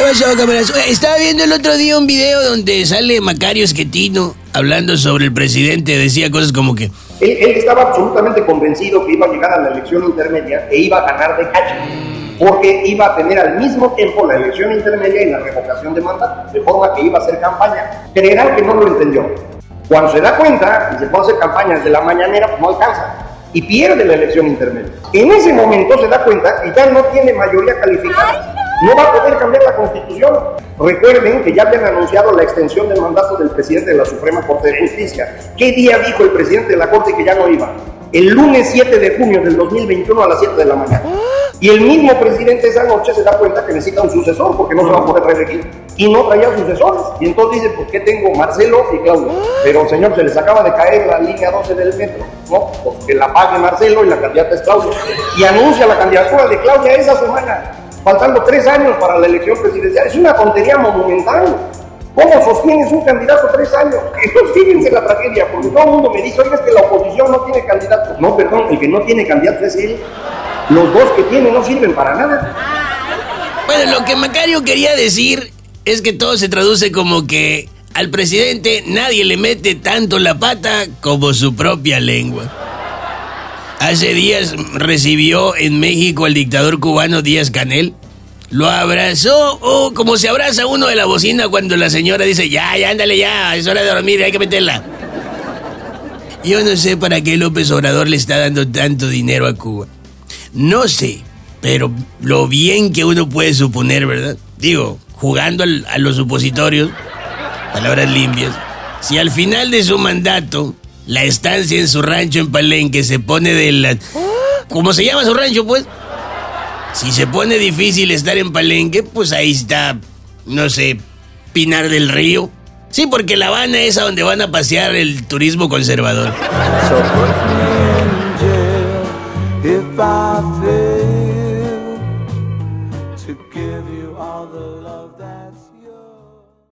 ¿Qué pasó, camaradas? Estaba viendo el otro día un video donde sale Macario Esquetino hablando sobre el presidente. Decía cosas como que... Él, él estaba absolutamente convencido que iba a llegar a la elección intermedia e iba a ganar de cacho, porque iba a tener al mismo tiempo la elección intermedia y la revocación de mandato, de forma que iba a hacer campaña. Creerán que no lo entendió. Cuando se da cuenta y se pone a hacer campaña desde la mañanera, pues no alcanza y pierde la elección intermedia. En ese momento se da cuenta que ya no tiene mayoría calificada. No va a poder cambiar la constitución. Recuerden que ya habían anunciado la extensión del mandato del presidente de la Suprema Corte de Justicia. ¿Qué día dijo el presidente de la Corte que ya no iba? El lunes 7 de junio del 2021 a las 7 de la mañana. Y el mismo presidente esa noche se da cuenta que necesita un sucesor porque no se va a poder reelegir. Y no traía sucesores. Y entonces dice, pues ¿qué tengo? Marcelo y Claudio. Pero señor, se les acaba de caer la línea 12 del metro. No, pues que la pague Marcelo y la candidata es Claudio. Y anuncia la candidatura de Claudia esa semana, faltando tres años para la elección presidencial. Es una tontería monumental. ¿Cómo sostienes un candidato tres años? Entonces fíjense la tragedia, porque todo el mundo me dice, oye, es que la oposición no tiene candidato. No, perdón, el que no tiene candidato es él. Los dos que tiene no sirven para nada. Bueno, lo que Macario quería decir es que todo se traduce como que al presidente nadie le mete tanto la pata como su propia lengua. Hace días recibió en México al dictador cubano Díaz Canel. Lo abrazó, oh, como se abraza uno de la bocina cuando la señora dice, ya, ya, ándale ya, es hora de dormir, hay que meterla. Yo no sé para qué López Obrador le está dando tanto dinero a Cuba. No sé, pero lo bien que uno puede suponer, ¿verdad? Digo, jugando a los supositorios, palabras limpias, si al final de su mandato la estancia en su rancho en Palenque se pone de la... ¿Cómo se llama su rancho, pues? Si se pone difícil estar en Palenque, pues ahí está, no sé, Pinar del Río. Sí, porque La Habana es a donde van a pasear el turismo conservador.